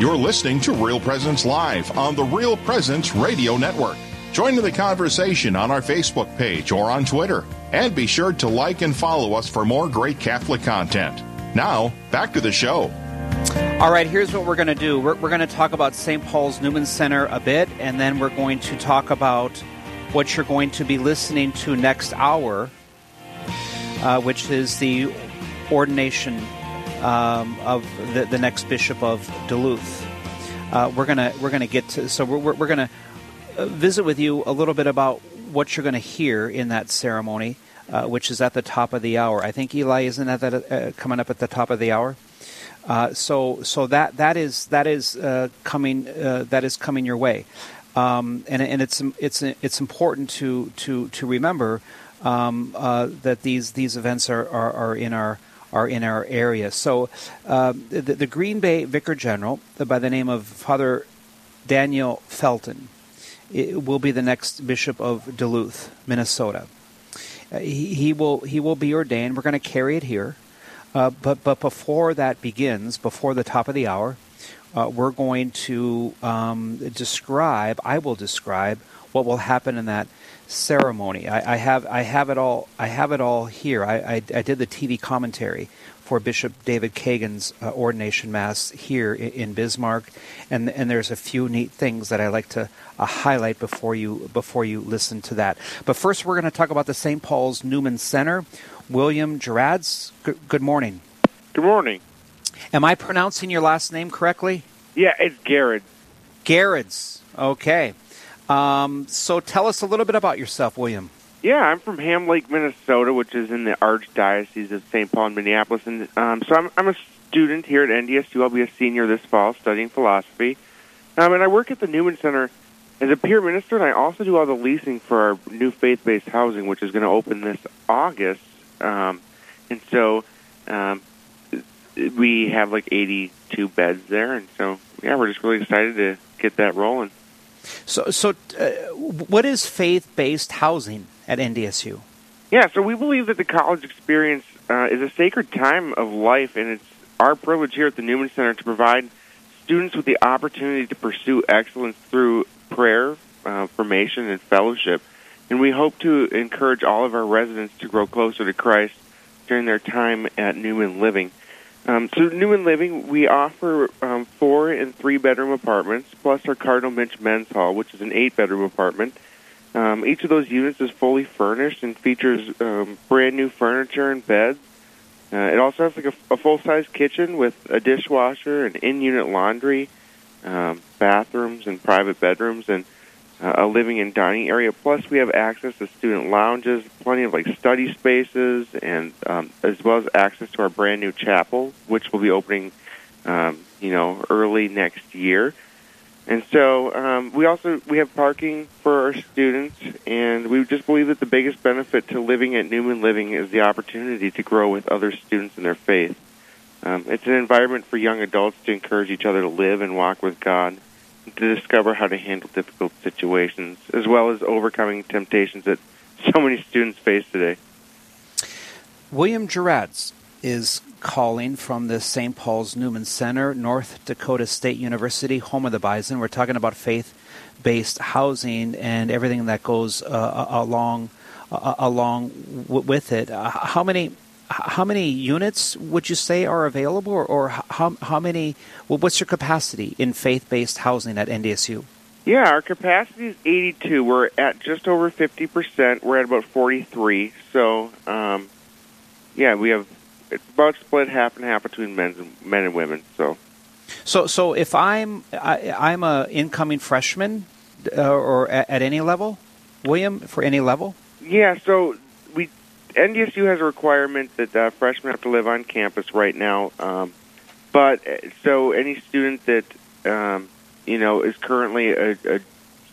You're listening to Real Presence Live on the Real Presence Radio Network. Join in the conversation on our Facebook page or on Twitter. And be sure to like and follow us for more great Catholic content. Now, back to the show. All right, here's what we're going to do. We're, we're going to talk about St. Paul's Newman Center a bit, and then we're going to talk about what you're going to be listening to next hour, uh, which is the ordination um, of the, the, next bishop of Duluth. Uh, we're gonna we're gonna get to so we're, we're gonna uh, visit with you a little bit about what you're to hear in that ceremony, uh, which is at the top of the hour. I think Eli isn't at that uh, coming up at the top of the hour. Uh, so so that that is that is uh, coming that is coming your way, um, and and it's it's it's important to to to remember um, that these these events are, are, are in our are in our area. So uh, the, the, Green Bay Vicar General, by the name of Father Daniel Felton, will be the next Bishop of Duluth, Minnesota. Uh, he, he, will he will be ordained. We're going to carry it here, uh, but but before that begins, before the top of the hour, uh, we're going to um, describe. I will describe what will happen in that ceremony. I, I, have I have it all I have it all here. I, I, I did the TV commentary for Bishop David Kagan's uh, ordination mass here in, in, Bismarck, and and there's a few neat things that I like to uh, highlight before you before you listen to that. But first, we're going to talk about the St. Paul's Newman Center. William Gerads, good, good morning. Good morning. Am I pronouncing your last name correctly? Yeah, it's Garrett. Garrett's. Okay. Um, so tell us a little bit about yourself, William. Yeah, I'm from Ham Lake, Minnesota, which is in the Archdiocese of St. Paul and Minneapolis. And um, so I'm, I'm a student here at NDSU. I'll be a senior this fall studying philosophy. Um, and I work at the Newman Center as a peer minister, and I also do all the leasing for our new faith based housing, which is going to open this August. Um, and so um, we have like 82 beds there. And so, yeah, we're just really excited to get that rolling. So, so uh, what is faith-based housing at NDSU? Yeah, so we believe that the college experience uh, is a sacred time of life, and it's our privilege here at the Newman Center to provide students with the opportunity to pursue excellence through prayer, uh, formation, and fellowship. And we hope to encourage all of our residents to grow closer to Christ during their time at Newman Living. Um, so Newman Living, we offer um, four and three bedroom apartments, plus our Cardinal Muench Men's Hall, which is an eight bedroom apartment. Um, each of those units is fully furnished and features um, brand new furniture and beds. Uh, it also has like a, a full size kitchen with a dishwasher and in unit laundry, um, bathrooms and private bedrooms, and a living and dining area. Plus, we have access to student lounges, plenty of like study spaces, and um, as well as access to our brand new chapel, which will be opening, um, you know, early next year. And so um, we also we have parking for our students, and we just believe that the biggest benefit to living at Newman Living is the opportunity to grow with other students in their faith. Um, it's an environment for young adults to encourage each other to live and walk with God to discover how to handle difficult situations, as well as overcoming temptations that so many students face today. William Gerads is calling from the St. Paul's Newman Center, North Dakota State University, home of the Bison. We're talking about faith based housing and everything that goes uh, along uh, along w- with it. Uh, how many how many units would you say are available, or, or how, how many? Well, what's your capacity in faith-based housing at NDSU? Yeah, our capacity is 82. We're at just over 50 percent. We're at about 43. So, um, yeah, we have it's about split half and half between men and men and women. So, so so if I'm I, I'm a incoming freshman, uh, or at, at any level, William, for any level. Yeah, so NDSU has a requirement that uh, freshmen have to live on campus right now. Um, but uh, so any student that um, you know is currently a, a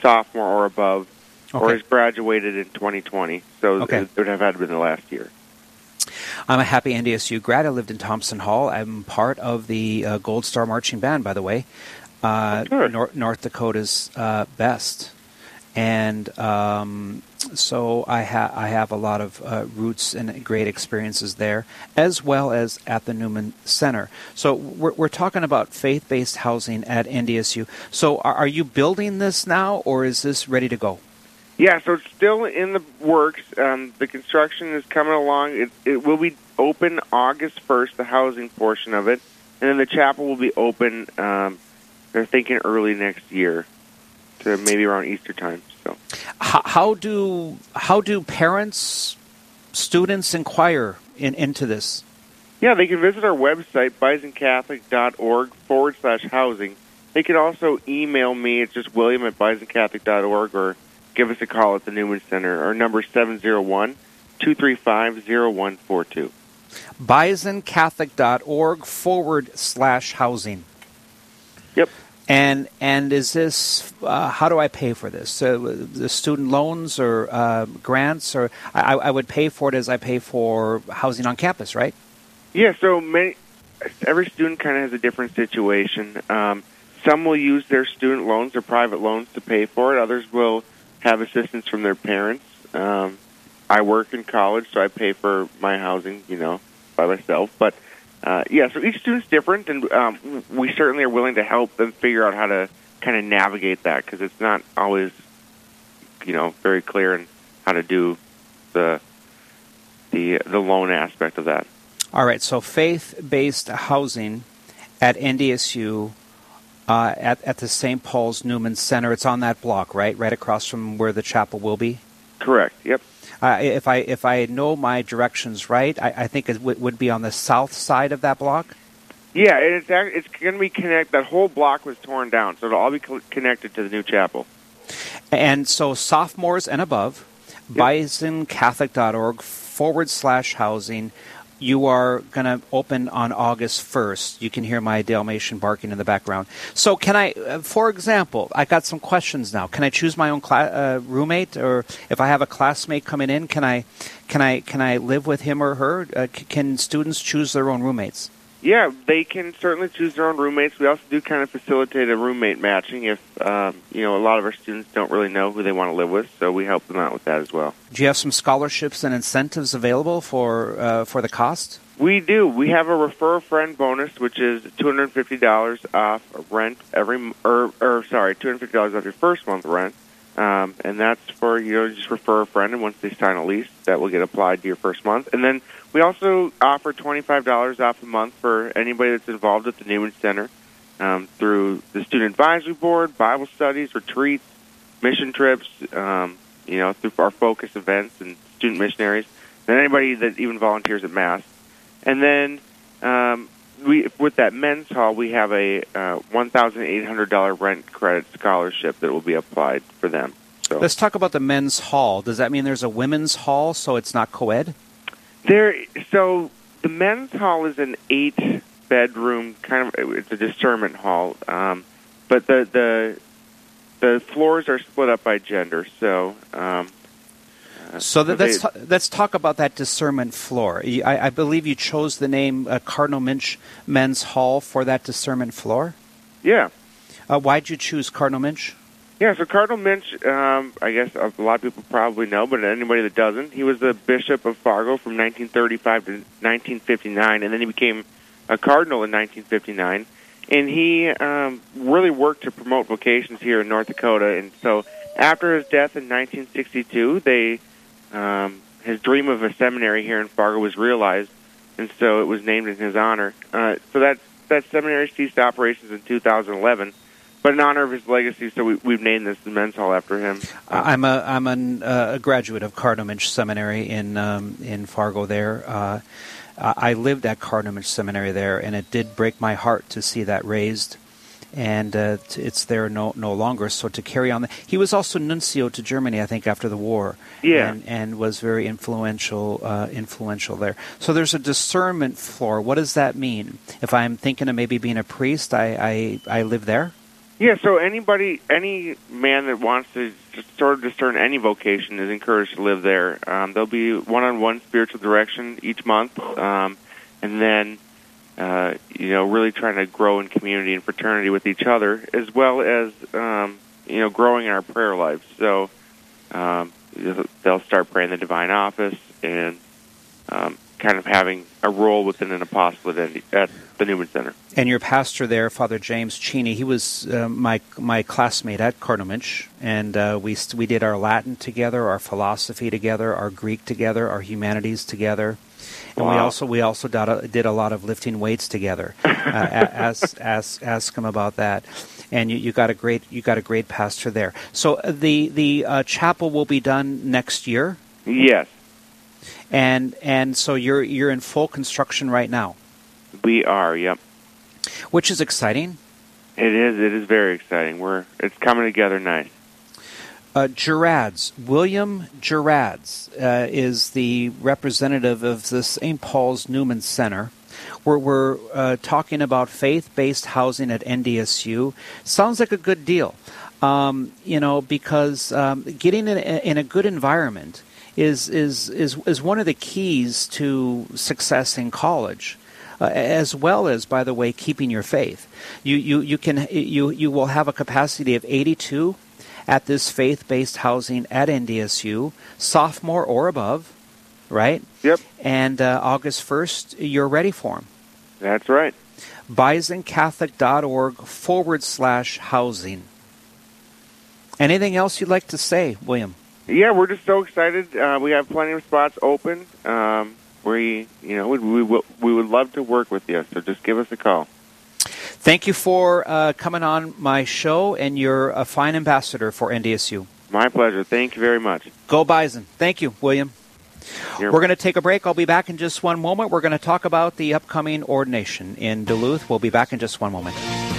sophomore or above, okay. or has graduated in 2020, so okay. it would have had to been the last year. I'm a happy NDSU grad. I lived in Thompson Hall. I'm part of the uh, Gold Star Marching Band, by the way, uh, sure. North, North Dakota's uh, best. And um, so I, ha- I have a lot of uh, roots and great experiences there, as well as at the Newman Center. So we're, we're talking about faith-based housing at NDSU. So are, are you building this now, or is this ready to go? Yeah, so it's still in the works. Um, the construction is coming along. It, it will be open August 1st, the housing portion of it, and then the chapel will be open. Um, they're thinking early next year, to maybe around Easter time. So, how, how do how do parents, students inquire in, into this? Yeah, they can visit our website, bisoncatholic.org forward slash housing. They can also email me. It's just william at bisoncatholic.org or give us a call at the Newman Center. Our number is 701 235 0142. bisoncatholic.org forward slash housing. Yep. And and is this uh, how do I pay for this? Uh, the student loans or uh, grants or I, I would pay for it as I pay for housing on campus, right? Yeah. So many, every student kind of has a different situation. Um, some will use their student loans or private loans to pay for it. Others will have assistance from their parents. Um, I work in college, so I pay for my housing, you know, by myself. But uh, yeah, so each student's different, and um, we certainly are willing to help them figure out how to kind of navigate that because it's not always, you know, very clear in how to do the the the loan aspect of that. All right, so faith-based housing at NDSU uh, at at the St. Paul's Newman Center. It's on that block, right, right across from where the chapel will be. Correct. Yep. Uh, if I if I know my directions right, I, I think it w- would be on the south side of that block. Yeah, it's it's going to be connect. That whole block was torn down, so it'll all be co- connected to the new chapel. And so sophomores and above, Yep. bisoncatholic.org forward slash housing. You are going to open on August 1st. You can hear my Dalmatian barking in the background. So, can I, uh, for example, I got some questions now. Can I choose my own uh, roommate, or if I have a classmate coming in, can I, can I, can I live with him or her? Uh, c- can students choose their own roommates? Yeah, they can certainly choose their own roommates. We also do kind of facilitate a roommate matching if um, you know a lot of our students don't really know who they want to live with, so we help them out with that as well. Do you have some scholarships and incentives available for uh, for the cost? We do. We have a refer a friend bonus, which is two hundred and fifty dollars off rent every, or, or sorry, two hundred fifty dollars off your first month rent, um, and that's for you know just refer a friend, and once they sign a lease, that will get applied to your first month, and then we also offer twenty five dollars off a month for anybody that's involved at the Newman Center um, through the Student Advisory Board, Bible studies, retreats, mission trips, um, you know, through our focus events and student missionaries, and anybody that even volunteers at Mass. And then um, we, with that men's hall, we have a uh, one thousand eight hundred dollar rent credit scholarship that will be applied for them. So Let's talk about the men's hall. Does that mean there's a women's hall, so it's not co-ed? There, so the men's hall is an eight bedroom kind of it's a discernment hall, um, but the the the floors are split up by gender. So um, So th- let's ta- let's talk about that discernment floor. I believe you chose the name uh, Cardinal Muench Men's Hall for that discernment floor. yeah. Uh, why'd you choose Cardinal Muench? Yeah, so Cardinal Muench, um, I guess a lot of people probably know, but anybody that doesn't, he was the bishop of Fargo from 1935 to 1959, and then he became a cardinal in 1959. And he um, really worked to promote vocations here in North Dakota. And so after his death in 1962, they um, his dream of a seminary here in Fargo was realized, and so it was named in his honor. Uh, so that that seminary ceased operations in 2011. But in honor of his legacy, so we, we've named this the men's hall after him. I- I'm a I'm an, uh, a graduate of Cardinal Seminary in um, in Fargo. There, uh, I I lived at Cardinal Seminary there, and it did break my heart to see that razed. And uh, it's there no no longer. So to carry on, the, he was also nuncio to Germany, I think, after the war. Yeah. and, and was very influential uh, influential there. So there's a discernment floor. What does that mean? If I'm thinking of maybe being a priest, I I, I live there. Yeah, so anybody, any man that wants to sort of discern any vocation is encouraged to live there. Um, there'll be one-on-one spiritual direction each month, um, and then uh, you know really trying to grow in community and fraternity with each other, as well as um, you know growing in our prayer lives. So um, they'll start praying the divine office and um, kind of having a role within an apostolate at, the Newman Center. And your pastor there, Father James Cheney, he was uh, my my classmate at Cardinal and uh, we we did our Latin together, our philosophy together, our Greek together, our humanities together, and wow. we also we also did a, did a lot of lifting weights together. uh, ask ask ask him about that. And you, you got a great you got a great pastor there. So uh, the the uh, chapel will be done next year. Yes and and so you're you're in full construction right now. We are, yep. Which is exciting. It is. It is very exciting. We're it's coming together nice. Uh, Gerads, William Gerads uh, is the representative of the St. Paul's Newman Center. We're, we're uh, talking about faith based housing at NDSU. Sounds like a good deal, um, you know, because um, getting in a, in a good environment is is is is one of the keys to success in college. Uh, as well as, by the way, keeping your faith. You you you can you you will have a capacity of 82 at this faith-based housing at NDSU, sophomore or above, right? Yep. And uh, August 1st, you're ready for them. That's right. BisonCatholic.org forward slash housing. Anything else you'd like to say, William? Yeah, we're just so excited. Uh, we have plenty of spots open. Um, we, you know, we, we, will, we would love to work with you. So just give us a call. Thank you for uh, coming on my show, and you're a fine ambassador for NDSU. My pleasure. Thank you very much. Go Bison. Thank you, William. We're going to take a break. I'll be back in just one moment. We're going to talk about the upcoming ordination in Duluth. We'll be back in just one moment.